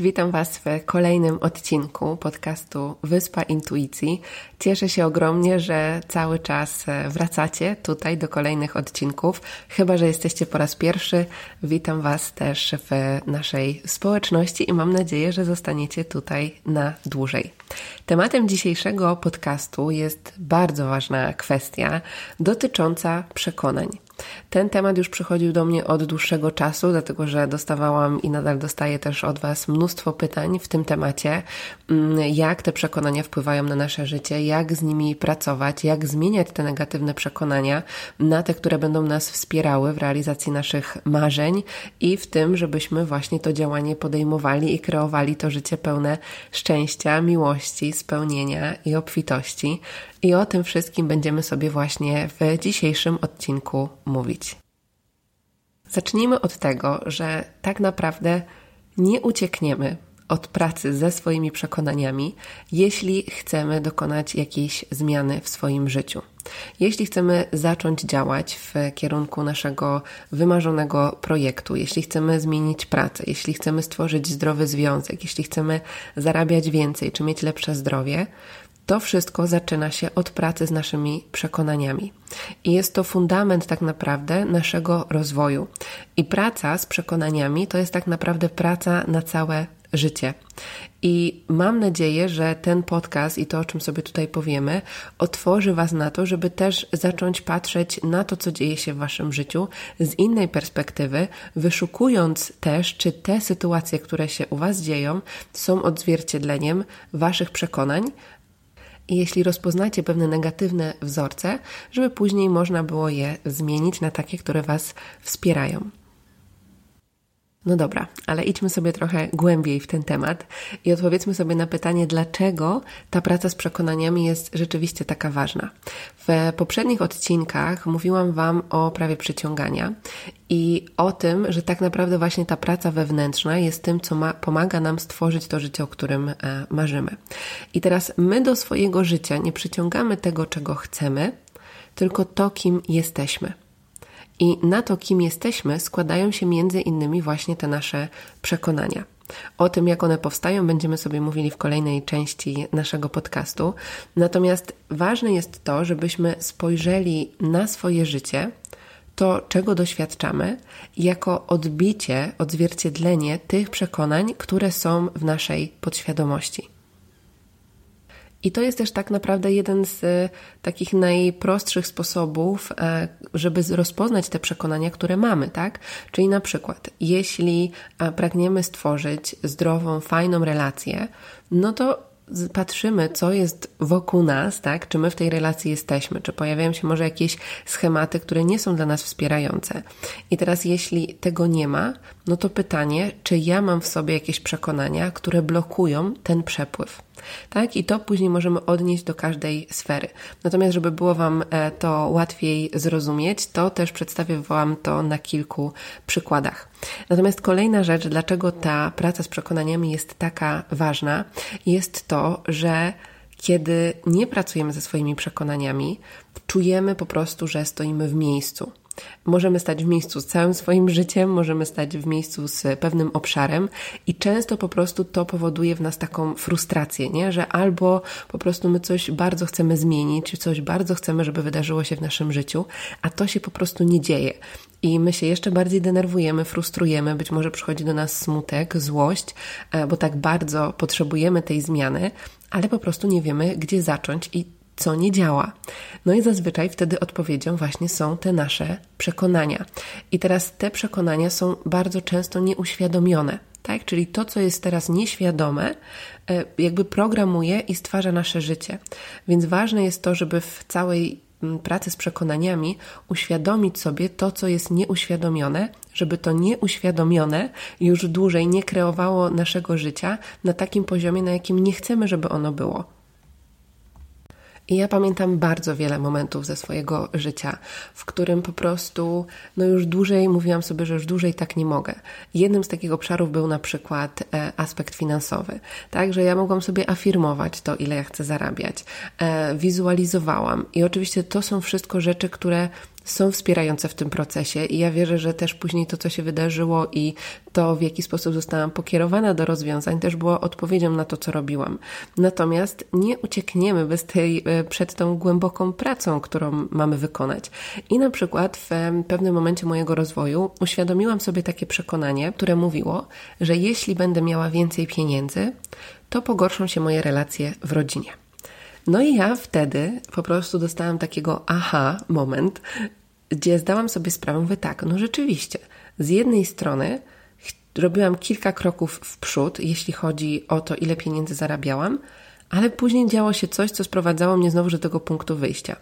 Witam Was w kolejnym odcinku podcastu Wyspa Intuicji. Cieszę się ogromnie, że cały czas e, wracacie tutaj do kolejnych odcinków. Chyba, że jesteście po raz pierwszy, witam Was też w naszej społeczności i mam nadzieję, że zostaniecie tutaj na dłużej. Tematem dzisiejszego podcastu jest bardzo ważna kwestia dotycząca przekonań. Ten temat już przychodził do mnie od dłuższego czasu, dlatego że dostawałam i nadal dostaję też od Was mnóstwo pytań w tym temacie, mm, jak te przekonania wpływają na nasze życie, jak z nimi pracować, jak zmieniać te negatywne przekonania na te, które będą nas wspierały w realizacji naszych marzeń i w tym, żebyśmy właśnie to działanie podejmowali i kreowali to życie pełne szczęścia, miłości, spełnienia i obfitości. I o tym wszystkim będziemy sobie właśnie w dzisiejszym odcinku mówić. Zacznijmy od tego, że tak naprawdę nie uciekniemy od pracy ze swoimi przekonaniami, jeśli chcemy dokonać jakiejś zmiany w swoim życiu. Jeśli chcemy zacząć działać w kierunku naszego wymarzonego projektu, jeśli chcemy zmienić pracę, jeśli chcemy stworzyć zdrowy związek, jeśli chcemy zarabiać więcej czy mieć lepsze zdrowie, to wszystko zaczyna się od pracy z naszymi przekonaniami. I jest to fundament tak naprawdę naszego rozwoju. I praca z przekonaniami to jest tak naprawdę praca na całe życie. I mam nadzieję, że ten podcast i to, o czym sobie tutaj powiemy, otworzy Was na to, żeby też zacząć patrzeć na to, co dzieje się w Waszym życiu z innej perspektywy, wyszukując też, czy te sytuacje, które się u Was dzieją, są odzwierciedleniem Waszych przekonań, jeśli rozpoznacie pewne negatywne wzorce, żeby później można było je zmienić na takie, które Was wspierają. No dobra, ale idźmy sobie trochę głębiej w ten temat i odpowiedzmy sobie na pytanie, dlaczego ta praca z przekonaniami jest rzeczywiście taka ważna. W poprzednich odcinkach mówiłam Wam o prawie przyciągania i o tym, że tak naprawdę właśnie ta praca wewnętrzna jest tym, co ma, pomaga nam stworzyć to życie, o którym e, marzymy. I teraz my do swojego życia nie przyciągamy tego, czego chcemy, tylko to, kim jesteśmy. I na to, kim jesteśmy, składają się między innymi właśnie te nasze przekonania. O tym, jak one powstają, będziemy sobie mówili w kolejnej części naszego podcastu. Natomiast ważne jest to, żebyśmy spojrzeli na swoje życie, to czego doświadczamy, jako odbicie, odzwierciedlenie tych przekonań, które są w naszej podświadomości. I to jest też tak naprawdę jeden z e, takich najprostszych sposobów, e, żeby rozpoznać te przekonania, które mamy, tak? Czyli na przykład, jeśli e, pragniemy stworzyć zdrową, fajną relację, no to patrzymy, co jest wokół nas, tak? Czy my w tej relacji jesteśmy, czy pojawiają się może jakieś schematy, które nie są dla nas wspierające. I teraz, jeśli tego nie ma, no to pytanie, czy ja mam w sobie jakieś przekonania, które blokują ten przepływ. Tak? I to później możemy odnieść do każdej sfery. Natomiast, żeby było Wam e, to łatwiej zrozumieć, to też przedstawię Wam to na kilku przykładach. Natomiast kolejna rzecz, dlaczego ta praca z przekonaniami jest taka ważna, jest to, że kiedy nie pracujemy ze swoimi przekonaniami, czujemy po prostu, że stoimy w miejscu. Możemy stać w miejscu z całym swoim życiem, możemy stać w miejscu z pewnym obszarem i często po prostu to powoduje w nas taką frustrację, nie? że albo po prostu my coś bardzo chcemy zmienić, coś bardzo chcemy, żeby wydarzyło się w naszym życiu, a to się po prostu nie dzieje. I my się jeszcze bardziej denerwujemy, frustrujemy, być może przychodzi do nas smutek, złość, e, bo tak bardzo potrzebujemy tej zmiany, ale po prostu nie wiemy, gdzie zacząć i co nie działa. No i zazwyczaj wtedy odpowiedzią właśnie są te nasze przekonania. I teraz te przekonania są bardzo często nieuświadomione. Tak? Czyli to, co jest teraz nieświadome, e, jakby programuje i stwarza nasze życie. Więc ważne jest to, żeby w całej pracy z przekonaniami uświadomić sobie to, co jest nieuświadomione, żeby to nieuświadomione już dłużej nie kreowało naszego życia na takim poziomie, na jakim nie chcemy, żeby ono było. I ja pamiętam bardzo wiele momentów ze swojego życia, w którym po prostu, no już dłużej mówiłam sobie, że już dłużej tak nie mogę. Jednym z takich obszarów był na przykład e, aspekt finansowy, tak, że ja mogłam sobie afirmować to, ile ja chcę zarabiać. E, wizualizowałam i oczywiście to są wszystko rzeczy, które są wspierające w tym procesie i ja wierzę, że też później to, co się wydarzyło i to, w jaki sposób zostałam pokierowana do rozwiązań, też było odpowiedzią na to, co robiłam. Natomiast nie uciekniemy bez tej, e, przed tą głęboką pracą, którą mamy wykonać. I na przykład w pewnym momencie mojego rozwoju uświadomiłam sobie takie przekonanie, które mówiło, że jeśli będę miała więcej pieniędzy, to pogorszą się moje relacje w rodzinie. No i ja wtedy po prostu dostałam takiego aha moment, gdzie zdałam sobie sprawę, mówię tak, no rzeczywiście, z jednej strony robiłam kilka kroków w przód, jeśli chodzi o to, ile pieniędzy zarabiałam, ale później działo się coś, co sprowadzało mnie znowu do tego punktu wyjścia.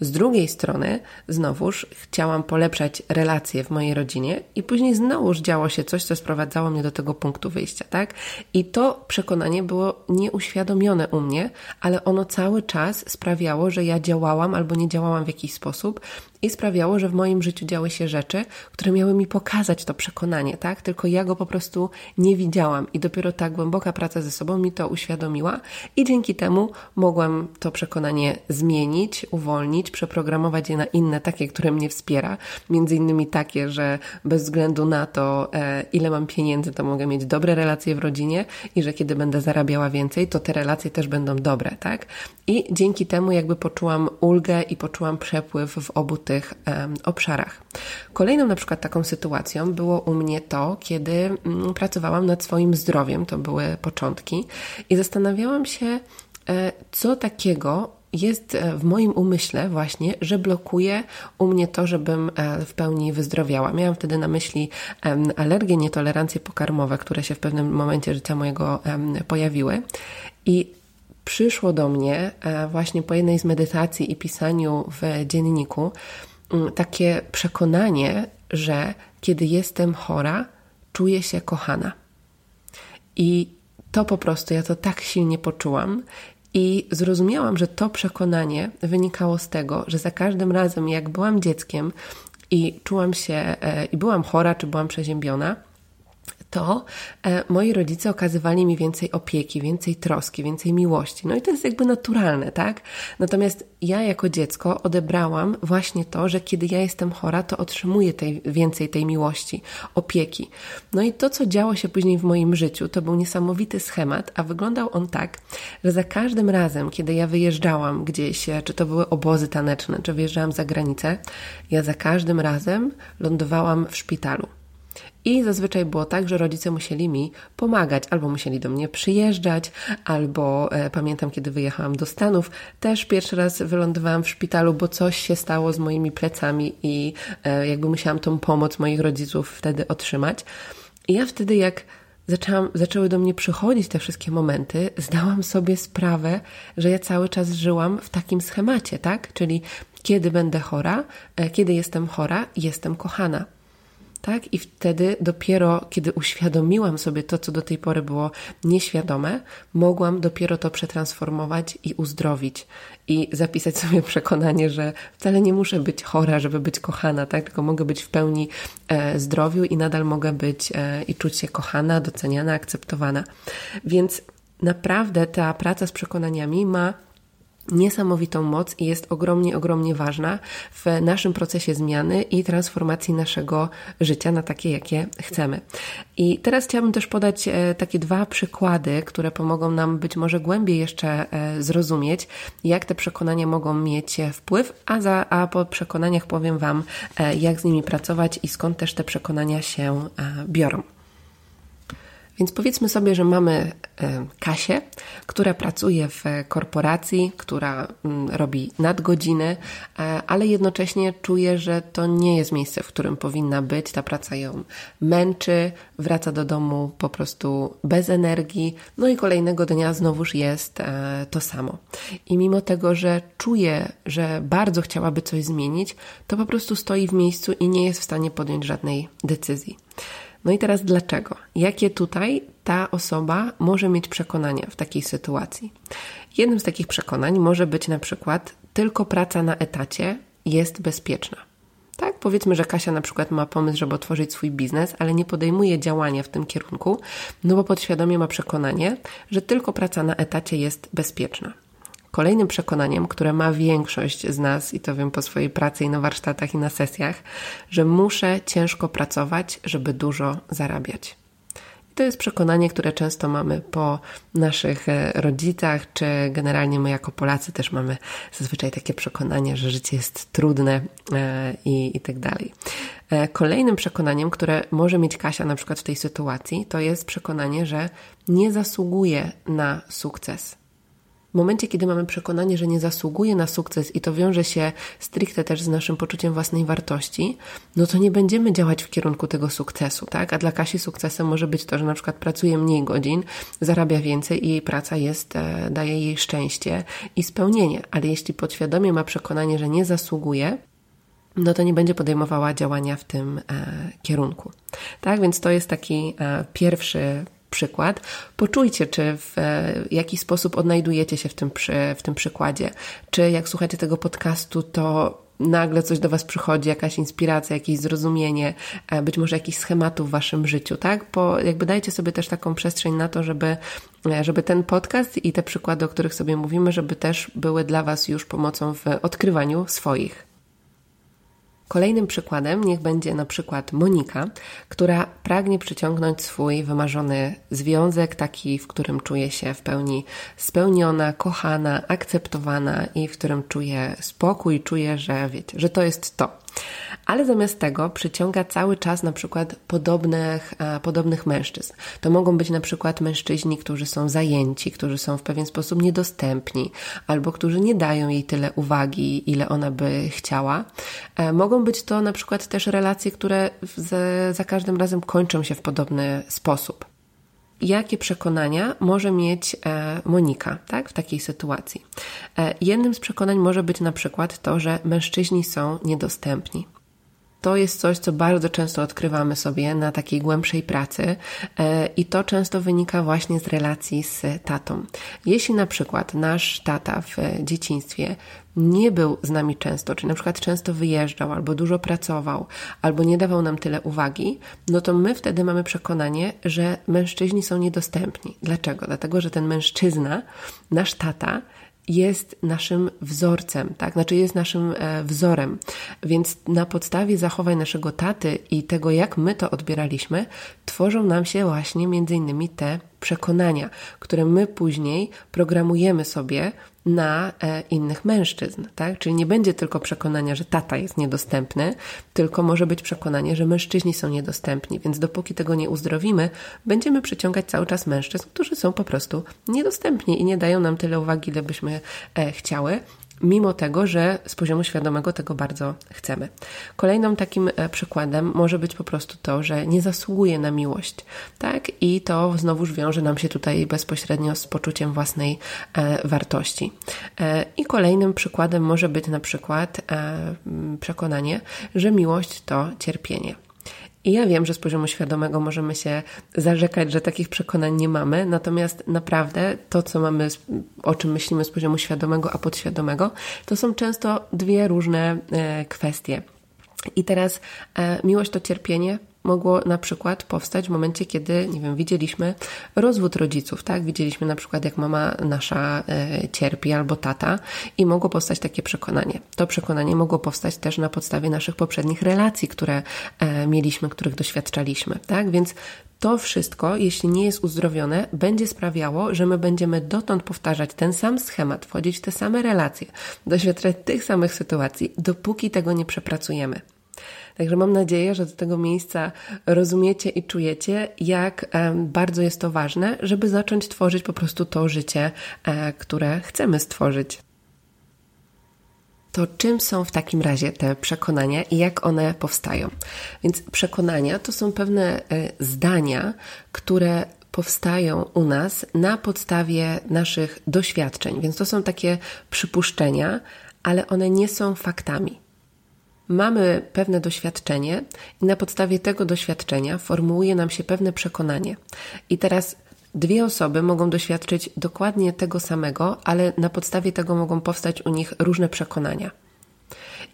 Z drugiej strony, znowuż chciałam polepszać relacje w mojej rodzinie i później znowuż działo się coś, co sprowadzało mnie do tego punktu wyjścia, tak? I to przekonanie było nieuświadomione u mnie, ale ono cały czas sprawiało, że ja działałam albo nie działałam w jakiś sposób i sprawiało, że w moim życiu działy się rzeczy, które miały mi pokazać to przekonanie, tak? Tylko ja go po prostu nie widziałam i dopiero ta głęboka praca ze sobą mi to uświadomiła i dzięki temu mogłam to przekonanie zmienić, uwolnić, przeprogramować je na inne, takie, które mnie wspiera. Między innymi takie, że bez względu na to, e, ile mam pieniędzy, to mogę mieć dobre relacje w rodzinie i że kiedy będę zarabiała więcej, to te relacje też będą dobre, tak? I dzięki temu jakby poczułam ulgę i poczułam przepływ w obu tych um, obszarach. Kolejną na przykład taką sytuacją było u mnie to, kiedy um, pracowałam nad swoim zdrowiem, to były początki, i zastanawiałam się, e, co takiego jest e, w moim umyśle właśnie, że blokuje u mnie to, żebym e, w pełni wyzdrowiała. Miałam wtedy na myśli alergie, nietolerancje pokarmowe, które się w pewnym momencie życia mojego pojawiły. I przyszło do mnie e, właśnie po jednej z medytacji i pisaniu w dzienniku mm, takie przekonanie, że kiedy jestem chora, czuję się kochana. I to po prostu ja to tak silnie poczułam. I zrozumiałam, że to przekonanie wynikało z tego, że za każdym razem, jak byłam dzieckiem i czułam się, e, i byłam chora, czy byłam przeziębiona, to e, moi rodzice okazywali mi więcej opieki, więcej troski, więcej miłości. No i to jest jakby naturalne, tak? Natomiast ja jako dziecko odebrałam właśnie to, że kiedy ja jestem chora, to otrzymuję tej, więcej tej miłości, opieki. No i to, co działo się później w moim życiu, to był niesamowity schemat, a wyglądał on tak, że za każdym razem, kiedy ja wyjeżdżałam gdzieś, czy to były obozy taneczne, czy wyjeżdżałam za granicę, ja za każdym razem lądowałam w szpitalu. I zazwyczaj było tak, że rodzice musieli mi pomagać, albo musieli do mnie przyjeżdżać, albo e, pamiętam, kiedy wyjechałam do Stanów, też pierwszy raz wylądowałam w szpitalu, bo coś się stało z moimi plecami i e, jakby musiałam tą pomoc moich rodziców wtedy otrzymać. I ja wtedy, jak zaczęłam, zaczęły do mnie przychodzić te wszystkie momenty, zdałam sobie sprawę, że ja cały czas żyłam w takim schemacie, tak? Czyli kiedy będę chora, e, kiedy jestem chora, jestem kochana tak? I wtedy dopiero, kiedy uświadomiłam sobie to, co do tej pory było nieświadome, mogłam dopiero to przetransformować i uzdrowić. I zapisać sobie przekonanie, że wcale nie muszę być chora, żeby być kochana, tak? Tylko mogę być w pełni e, zdrowiu i nadal mogę być e, i czuć się kochana, doceniana, akceptowana. Więc naprawdę ta praca z przekonaniami ma niesamowitą moc i jest ogromnie, ogromnie ważna w naszym procesie zmiany i transformacji naszego życia na takie, jakie chcemy. I teraz chciałabym też podać e, takie dwa przykłady, które pomogą nam być może głębiej jeszcze e, zrozumieć, jak te przekonania mogą mieć wpływ, a, za, a po przekonaniach powiem Wam, e, jak z nimi pracować i skąd też te przekonania się biorą. Więc powiedzmy sobie, że mamy e, Kasię, która pracuje w korporacji, która mm, robi nadgodziny, e, ale jednocześnie czuje, że to nie jest miejsce, w którym powinna być. Ta praca ją męczy, wraca do domu po prostu bez energii, no i kolejnego dnia znowuż jest e, to samo. I mimo tego, że czuje, że bardzo chciałaby coś zmienić, to po prostu stoi w miejscu i nie jest w stanie podjąć żadnej decyzji. No i teraz dlaczego? Jakie tutaj ta osoba może mieć przekonania w takiej sytuacji? Jednym z takich przekonań może być na przykład tylko praca na etacie jest bezpieczna. Tak, powiedzmy, że Kasia na przykład ma pomysł, żeby otworzyć swój biznes, ale nie podejmuje działania w tym kierunku, no bo podświadomie ma przekonanie, że tylko praca na etacie jest bezpieczna. Kolejnym przekonaniem, które ma większość z nas, i to wiem po swojej pracy i na warsztatach i na sesjach, że muszę ciężko pracować, żeby dużo zarabiać. I to jest przekonanie, które często mamy po naszych e, rodzicach, czy generalnie my jako Polacy też mamy zazwyczaj takie przekonanie, że życie jest trudne e, i, i tak dalej. E, kolejnym przekonaniem, które może mieć Kasia na przykład w tej sytuacji, to jest przekonanie, że nie zasługuje na sukces momencie, kiedy mamy przekonanie, że nie zasługuje na sukces i to wiąże się stricte też z naszym poczuciem własnej wartości, no to nie będziemy działać w kierunku tego sukcesu, tak? A dla Kasi sukcesem może być to, że na przykład pracuje mniej godzin, zarabia więcej i jej praca jest, e, daje jej szczęście i spełnienie. Ale jeśli podświadomie ma przekonanie, że nie zasługuje, no to nie będzie podejmowała działania w tym e, kierunku. Tak, więc to jest taki e, pierwszy przykład. Poczujcie, czy w e, jaki sposób odnajdujecie się w tym, przy, w tym przykładzie. Czy jak słuchacie tego podcastu, to nagle coś do Was przychodzi, jakaś inspiracja, jakieś zrozumienie, e, być może jakiś schematów w Waszym życiu, tak? Bo jakby dajcie sobie też taką przestrzeń na to, żeby, e, żeby ten podcast i te przykłady, o których sobie mówimy, żeby też były dla Was już pomocą w odkrywaniu swoich. Kolejnym przykładem niech będzie na przykład Monika, która pragnie przyciągnąć swój wymarzony związek, taki, w którym czuje się w pełni spełniona, kochana, akceptowana i w którym czuje spokój, czuje, że wiecie, że to jest to ale zamiast tego przyciąga cały czas na przykład podobnych, e, podobnych mężczyzn. To mogą być na przykład mężczyźni, którzy są zajęci, którzy są w pewien sposób niedostępni, albo którzy nie dają jej tyle uwagi, ile ona by chciała. E, mogą być to na przykład też relacje, które za każdym razem kończą się w podobny sposób jakie przekonania może mieć e, Monika tak, w takiej sytuacji. Jednym z przekonań może być na przykład to, że mężczyźni są niedostępni to jest coś, co bardzo często odkrywamy sobie na takiej głębszej pracy e, i to często wynika właśnie z relacji z tatą. Jeśli na przykład nasz tata w dzieciństwie nie był z nami często, czy na przykład często wyjeżdżał, albo dużo pracował, albo nie dawał nam tyle uwagi, no to my wtedy mamy przekonanie, że mężczyźni są niedostępni. Dlaczego? Dlatego, że ten mężczyzna, nasz tata, jest naszym wzorcem, tak? Znaczy jest naszym e, wzorem. Więc na podstawie zachowań naszego taty i tego, jak my to odbieraliśmy, tworzą nam się właśnie między innymi te przekonania, które my później programujemy sobie na e, innych mężczyzn, tak? Czyli nie będzie tylko przekonania, że tata jest niedostępny, tylko może być przekonanie, że mężczyźni są niedostępni, więc dopóki tego nie uzdrowimy, będziemy przyciągać cały czas mężczyzn, którzy są po prostu niedostępni i nie dają nam tyle uwagi, ile byśmy e, chciały, mimo tego, że z poziomu świadomego tego bardzo chcemy. Kolejnym takim e, przykładem może być po prostu to, że nie zasługuje na miłość, tak? I to znowuż wiąże nam się tutaj bezpośrednio z poczuciem własnej e, wartości. E, I kolejnym przykładem może być na przykład e, przekonanie, że miłość to cierpienie. I ja wiem, że z poziomu świadomego możemy się zarzekać, że takich przekonań nie mamy, natomiast naprawdę to, co mamy, o czym myślimy z poziomu świadomego, a podświadomego, to są często dwie różne e, kwestie. I teraz e, miłość to cierpienie, mogło na przykład powstać w momencie, kiedy, nie wiem, widzieliśmy rozwód rodziców, tak? Widzieliśmy na przykład, jak mama nasza e, cierpi albo tata i mogło powstać takie przekonanie. To przekonanie mogło powstać też na podstawie naszych poprzednich relacji, które e, mieliśmy, których doświadczaliśmy, tak? Więc to wszystko, jeśli nie jest uzdrowione, będzie sprawiało, że my będziemy dotąd powtarzać ten sam schemat, wchodzić w te same relacje, doświadczać tych samych sytuacji, dopóki tego nie przepracujemy. Także mam nadzieję, że do tego miejsca rozumiecie i czujecie, jak bardzo jest to ważne, żeby zacząć tworzyć po prostu to życie, e, które chcemy stworzyć. To czym są w takim razie te przekonania i jak one powstają? Więc przekonania to są pewne e, zdania, które powstają u nas na podstawie naszych doświadczeń, więc to są takie przypuszczenia, ale one nie są faktami. Mamy pewne doświadczenie i na podstawie tego doświadczenia formułuje nam się pewne przekonanie. I teraz dwie osoby mogą doświadczyć dokładnie tego samego, ale na podstawie tego mogą powstać u nich różne przekonania.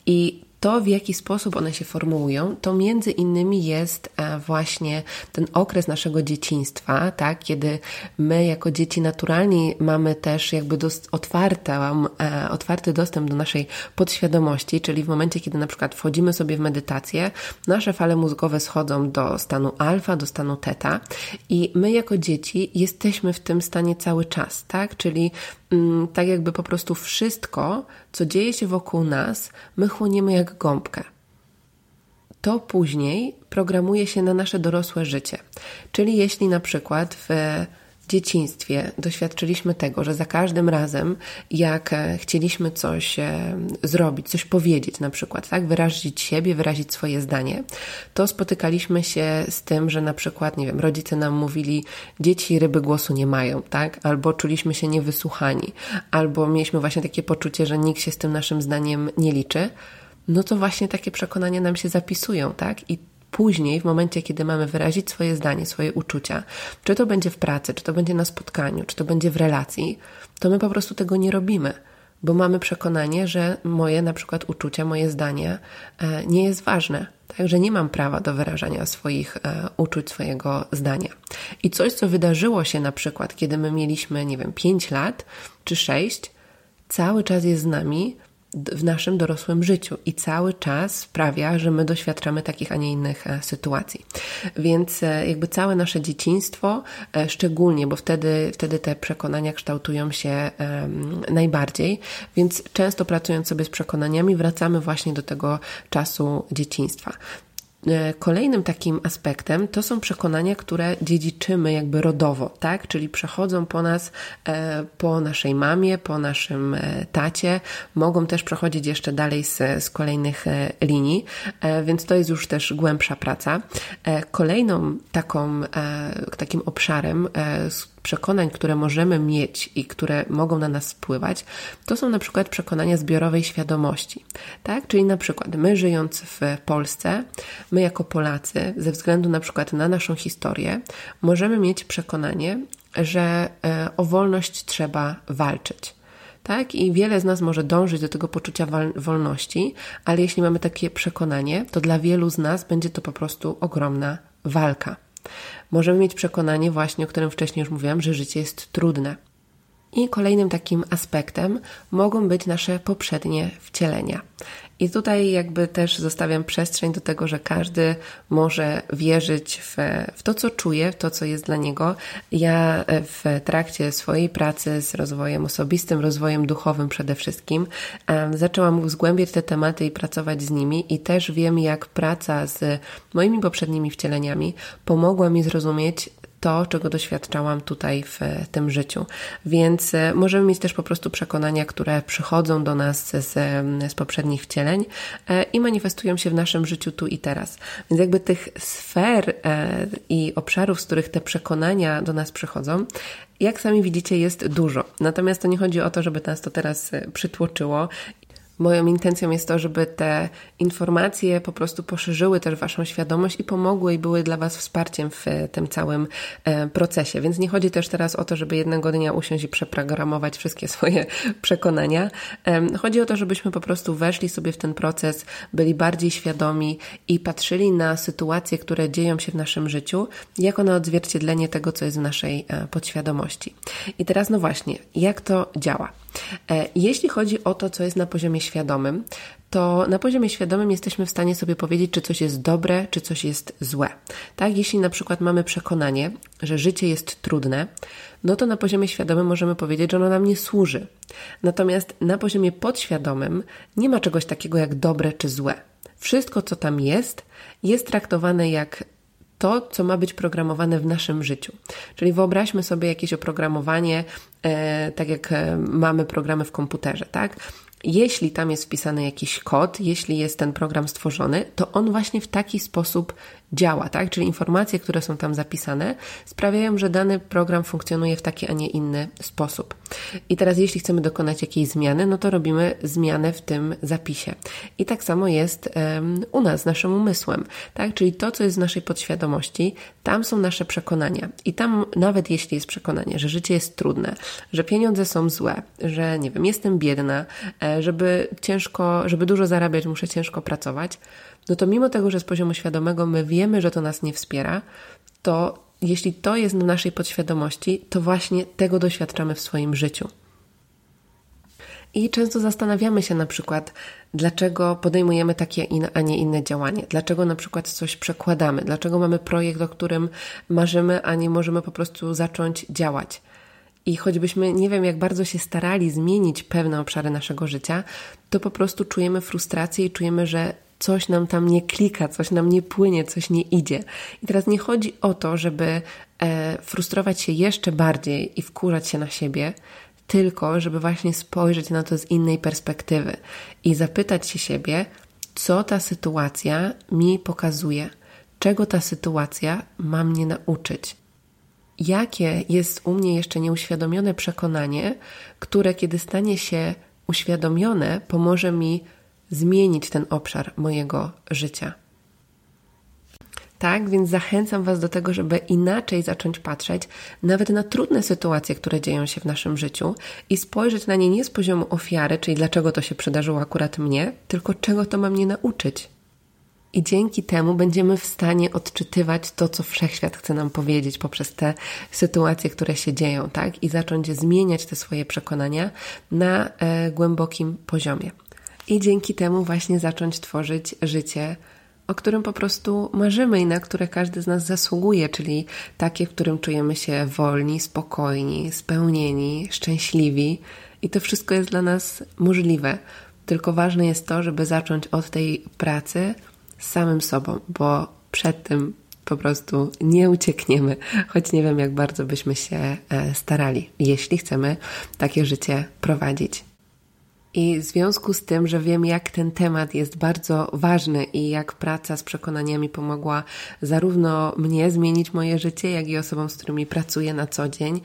I to, w jaki sposób one się formułują, to między innymi jest e, właśnie ten okres naszego dzieciństwa, tak, kiedy my jako dzieci naturalnie mamy też jakby dost otwarte, e, otwarty dostęp do naszej podświadomości, czyli w momencie, kiedy na przykład wchodzimy sobie w medytację, nasze fale mózgowe schodzą do stanu alfa, do stanu teta i my jako dzieci jesteśmy w tym stanie cały czas, tak, czyli Mm, tak jakby po prostu wszystko, co dzieje się wokół nas, my chłoniemy jak gąbkę. To później programuje się na nasze dorosłe życie. Czyli jeśli na przykład w dzieciństwie doświadczyliśmy tego, że za każdym razem, jak e, chcieliśmy coś e, zrobić, coś powiedzieć na przykład, tak, wyrazić siebie, wyrazić swoje zdanie, to spotykaliśmy się z tym, że na przykład, nie wiem, rodzice nam mówili, dzieci ryby głosu nie mają, tak, albo czuliśmy się niewysłuchani, albo mieliśmy właśnie takie poczucie, że nikt się z tym naszym zdaniem nie liczy, no to właśnie takie przekonania nam się zapisują, tak, i później, w momencie, kiedy mamy wyrazić swoje zdanie, swoje uczucia, czy to będzie w pracy, czy to będzie na spotkaniu, czy to będzie w relacji, to my po prostu tego nie robimy, bo mamy przekonanie, że moje na przykład uczucia, moje zdanie e, nie jest ważne. Także nie mam prawa do wyrażania swoich e, uczuć, swojego zdania. I coś, co wydarzyło się na przykład, kiedy my mieliśmy, nie wiem, 5 lat czy 6, cały czas jest z nami, w naszym dorosłym życiu i cały czas sprawia, że my doświadczamy takich, a nie innych e, sytuacji. Więc e, jakby całe nasze dzieciństwo, e, szczególnie, bo wtedy, wtedy te przekonania kształtują się najbardziej, więc często pracując sobie z przekonaniami, wracamy właśnie do tego czasu dzieciństwa. E, kolejnym takim aspektem to są przekonania, które dziedziczymy jakby rodowo, tak? Czyli przechodzą po nas, e, po naszej mamie, po naszym e, tacie, mogą też przechodzić jeszcze dalej z, z kolejnych linii, więc to jest już też głębsza praca. Kolejną taką, takim obszarem, przekonań, które możemy mieć i które mogą na nas wpływać, to są na przykład przekonania zbiorowej świadomości. Tak? Czyli na przykład my żyjąc w Polsce, my jako Polacy, ze względu na przykład na naszą historię, możemy mieć przekonanie, że e, o wolność trzeba walczyć. Tak? I wiele z nas może dążyć do tego poczucia wolności, ale jeśli mamy takie przekonanie, to dla wielu z nas będzie to po prostu ogromna walka. Możemy mieć przekonanie właśnie, o którym wcześniej już mówiłam, że życie jest trudne. I kolejnym takim aspektem mogą być nasze poprzednie wcielenia. I tutaj jakby też zostawiam przestrzeń do tego, że każdy może wierzyć w, w to, co czuje, w to, co jest dla niego. Ja w trakcie swojej pracy z rozwojem osobistym, rozwojem duchowym przede wszystkim, zaczęłam zgłębiać te tematy i pracować z nimi i też wiem, jak praca z moimi poprzednimi wcieleniami pomogła mi zrozumieć to, czego doświadczałam tutaj w tym życiu. Więc e, możemy mieć też po prostu przekonania, które przychodzą do nas z, z poprzednich wcieleń e, i manifestują się w naszym życiu tu i teraz. Więc jakby tych sfer e, i obszarów, z których te przekonania do nas przychodzą, jak sami widzicie, jest dużo. Natomiast to nie chodzi o to, żeby nas to teraz przytłoczyło Moją intencją jest to, żeby te informacje po prostu poszerzyły też Waszą świadomość i pomogły i były dla Was wsparciem w tym całym e, procesie. Więc nie chodzi też teraz o to, żeby jednego dnia usiąść i przeprogramować wszystkie swoje przekonania. Chodzi o to, żebyśmy po prostu weszli sobie w ten proces, byli bardziej świadomi i patrzyli na sytuacje, które dzieją się w naszym życiu, jako na odzwierciedlenie tego, co jest w naszej e, podświadomości. I teraz, no właśnie, jak to działa? E, jeśli chodzi o to, co jest na poziomie świadomym, to na poziomie świadomym jesteśmy w stanie sobie powiedzieć, czy coś jest dobre, czy coś jest złe. Tak, jeśli na przykład mamy przekonanie, że życie jest trudne, no to na poziomie świadomym możemy powiedzieć, że ono nam nie służy. Natomiast na poziomie podświadomym nie ma czegoś takiego jak dobre czy złe. wszystko, co tam jest, jest traktowane jak to, co ma być programowane w naszym życiu. Czyli wyobraźmy sobie jakieś oprogramowanie, e, tak jak e, mamy programy w komputerze, tak? jeśli tam jest wpisany jakiś kod, jeśli jest ten program stworzony, to on właśnie w taki sposób działa, tak? Czyli informacje, które są tam zapisane, sprawiają, że dany program funkcjonuje w taki, a nie inny sposób. I teraz, jeśli chcemy dokonać jakiejś zmiany, no to robimy zmianę w tym zapisie. I tak samo jest um, u nas, naszym umysłem, tak? Czyli to, co jest w naszej podświadomości, tam są nasze przekonania. I tam, nawet jeśli jest przekonanie, że życie jest trudne, że pieniądze są złe, że nie wiem, jestem biedna, e, żeby ciężko, żeby dużo zarabiać, muszę ciężko pracować, no to mimo tego, że z poziomu świadomego my wiemy, że to nas nie wspiera, to jeśli to jest w naszej podświadomości, to właśnie tego doświadczamy w swoim życiu. I często zastanawiamy się na przykład, dlaczego podejmujemy takie, a nie inne działanie, dlaczego na przykład coś przekładamy, dlaczego mamy projekt, o którym marzymy, a nie możemy po prostu zacząć działać. I choćbyśmy nie wiem, jak bardzo się starali zmienić pewne obszary naszego życia, to po prostu czujemy frustrację i czujemy, że coś nam tam nie klika, coś nam nie płynie, coś nie idzie. I teraz nie chodzi o to, żeby e, frustrować się jeszcze bardziej i wkurzać się na siebie, tylko żeby właśnie spojrzeć na to z innej perspektywy i zapytać się siebie, co ta sytuacja mi pokazuje, czego ta sytuacja ma mnie nauczyć. Jakie jest u mnie jeszcze nieuświadomione przekonanie, które kiedy stanie się uświadomione, pomoże mi zmienić ten obszar mojego życia. Tak, więc zachęcam Was do tego, żeby inaczej zacząć patrzeć nawet na trudne sytuacje, które dzieją się w naszym życiu i spojrzeć na nie nie z poziomu ofiary, czyli dlaczego to się przydarzyło akurat mnie, tylko czego to ma mnie nauczyć. I dzięki temu będziemy w stanie odczytywać to, co wszechświat chce nam powiedzieć poprzez te sytuacje, które się dzieją, tak? I zacząć zmieniać te swoje przekonania na e, głębokim poziomie i dzięki temu właśnie zacząć tworzyć życie, o którym po prostu marzymy i na które każdy z nas zasługuje, czyli takie, w którym czujemy się wolni, spokojni, spełnieni, szczęśliwi i to wszystko jest dla nas możliwe. Tylko ważne jest to, żeby zacząć od tej pracy z samym sobą, bo przed tym po prostu nie uciekniemy, choć nie wiem, jak bardzo byśmy się e, starali, jeśli chcemy takie życie prowadzić. I w związku z tym, że wiem, jak ten temat jest bardzo ważny i jak praca z przekonaniami pomogła zarówno mnie zmienić moje życie, jak i osobom, z którymi pracuję na co dzień,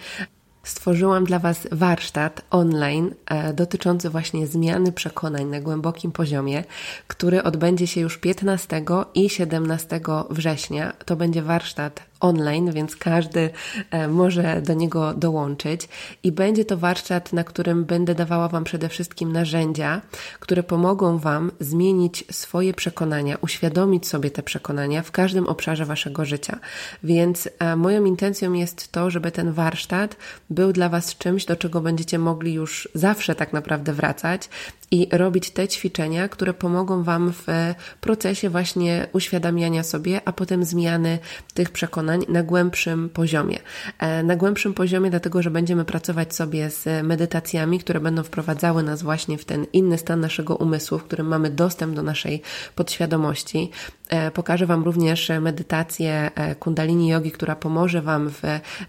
stworzyłam dla Was warsztat online e, dotyczący właśnie zmiany przekonań na głębokim poziomie, który odbędzie się już 15 i 17 września. To będzie warsztat online, więc każdy e, może do niego dołączyć. I będzie to warsztat, na którym będę dawała Wam przede wszystkim narzędzia, które pomogą Wam zmienić swoje przekonania, uświadomić sobie te przekonania w każdym obszarze Waszego życia. Więc e, moją intencją jest to, żeby ten warsztat był dla Was czymś, do czego będziecie mogli już zawsze tak naprawdę wracać i robić te ćwiczenia, które pomogą Wam w procesie właśnie uświadamiania sobie, a potem zmiany tych przekonań na głębszym poziomie. E, na głębszym poziomie, dlatego że będziemy pracować sobie z medytacjami, które będą wprowadzały nas właśnie w ten inny stan naszego umysłu, w którym mamy dostęp do naszej podświadomości. E, pokażę Wam również medytację e, Kundalini Yogi, która pomoże Wam w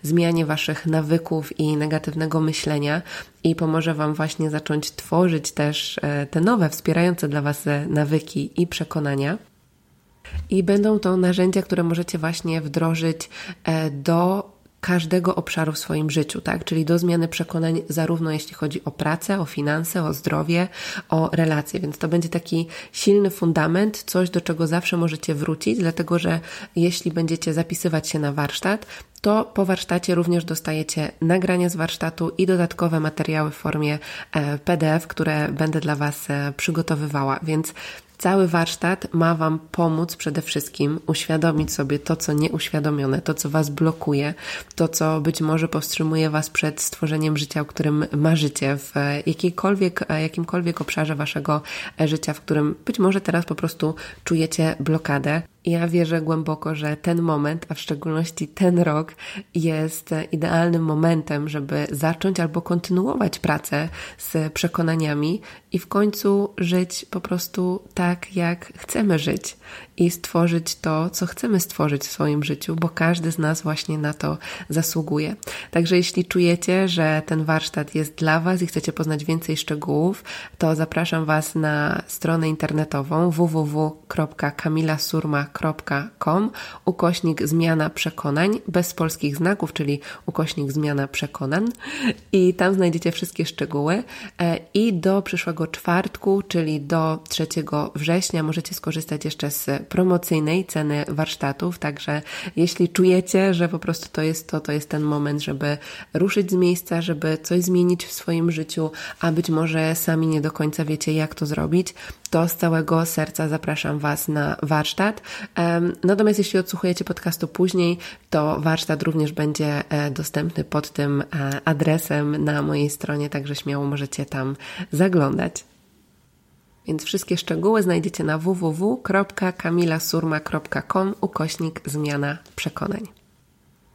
zmianie Waszych nawyków i negatywnego myślenia i pomoże Wam właśnie zacząć tworzyć też e, te nowe, wspierające dla Was nawyki i przekonania. I będą to narzędzia, które możecie właśnie wdrożyć do każdego obszaru w swoim życiu, tak? Czyli do zmiany przekonań, zarówno jeśli chodzi o pracę, o finanse, o zdrowie, o relacje. Więc to będzie taki silny fundament, coś do czego zawsze możecie wrócić, dlatego że jeśli będziecie zapisywać się na warsztat, to po warsztacie również dostajecie nagrania z warsztatu i dodatkowe materiały w formie e, PDF, które będę dla Was e, przygotowywała. Więc Cały warsztat ma Wam pomóc przede wszystkim uświadomić sobie to, co nieuświadomione, to, co Was blokuje, to, co być może powstrzymuje Was przed stworzeniem życia, o którym marzycie, w jakiejkolwiek, jakimkolwiek obszarze Waszego życia, w którym być może teraz po prostu czujecie blokadę. Ja wierzę głęboko, że ten moment, a w szczególności ten rok, jest idealnym momentem, żeby zacząć albo kontynuować pracę z przekonaniami i w końcu żyć po prostu tak, jak chcemy żyć i stworzyć to, co chcemy stworzyć w swoim życiu, bo każdy z nas właśnie na to zasługuje. Także jeśli czujecie, że ten warsztat jest dla Was i chcecie poznać więcej szczegółów, to zapraszam Was na stronę internetową www.kamilasurma.com ukośnik zmiana przekonań bez polskich znaków, czyli ukośnik zmiana przekonań. I tam znajdziecie wszystkie szczegóły. E, i do przyszłego czwartku, czyli do 3 września możecie skorzystać jeszcze z promocyjnej ceny warsztatów, także jeśli czujecie, że po prostu to jest to, to jest ten moment, żeby ruszyć z miejsca, żeby coś zmienić w swoim życiu, a być może sami nie do końca wiecie, jak to zrobić, to z całego serca zapraszam Was na warsztat. Natomiast jeśli odsłuchujecie podcastu później, to warsztat również będzie e, dostępny pod tym e, adresem na mojej stronie, także śmiało możecie tam zaglądać. Więc wszystkie szczegóły znajdziecie na www.kamilasurma.com ukośnik zmiana przekonań.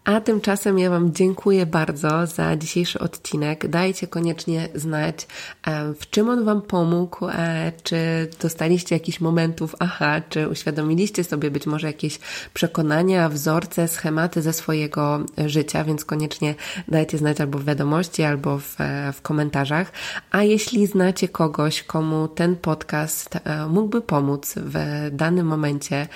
A tymczasem ja Wam dziękuję bardzo za dzisiejszy odcinek. Dajcie koniecznie znać, e, w czym on Wam pomógł, e, czy dostaliście jakichś momentów aha, czy uświadomiliście sobie być może jakieś przekonania, wzorce, schematy ze swojego życia, więc koniecznie dajcie znać albo w wiadomości, albo w, e, w komentarzach. A jeśli znacie kogoś, komu ten podcast mógłby pomóc w danym momencie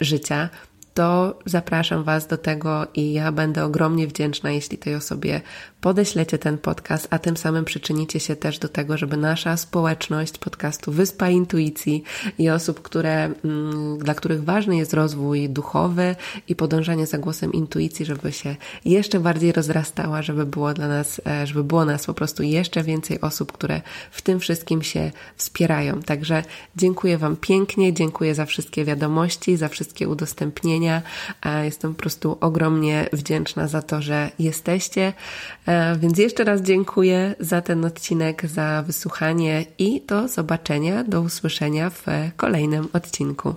życia, to zapraszam Was do tego i ja będę ogromnie wdzięczna, jeśli tej osobie podeślecie ten podcast, a tym samym przyczynicie się też do tego, żeby nasza społeczność podcastu Wyspa Intuicji i osób, które, mm, dla których ważny jest rozwój duchowy i podążanie za głosem intuicji, żeby się jeszcze bardziej rozrastała, żeby było dla nas, e, żeby było nas po prostu jeszcze więcej osób, które w tym wszystkim się wspierają. Także dziękuję Wam pięknie, dziękuję za wszystkie wiadomości, za wszystkie udostępnienia. E, jestem po prostu ogromnie wdzięczna za to, że jesteście. E, więc jeszcze raz dziękuję za ten odcinek, za wysłuchanie i do zobaczenia, do usłyszenia w kolejnym odcinku.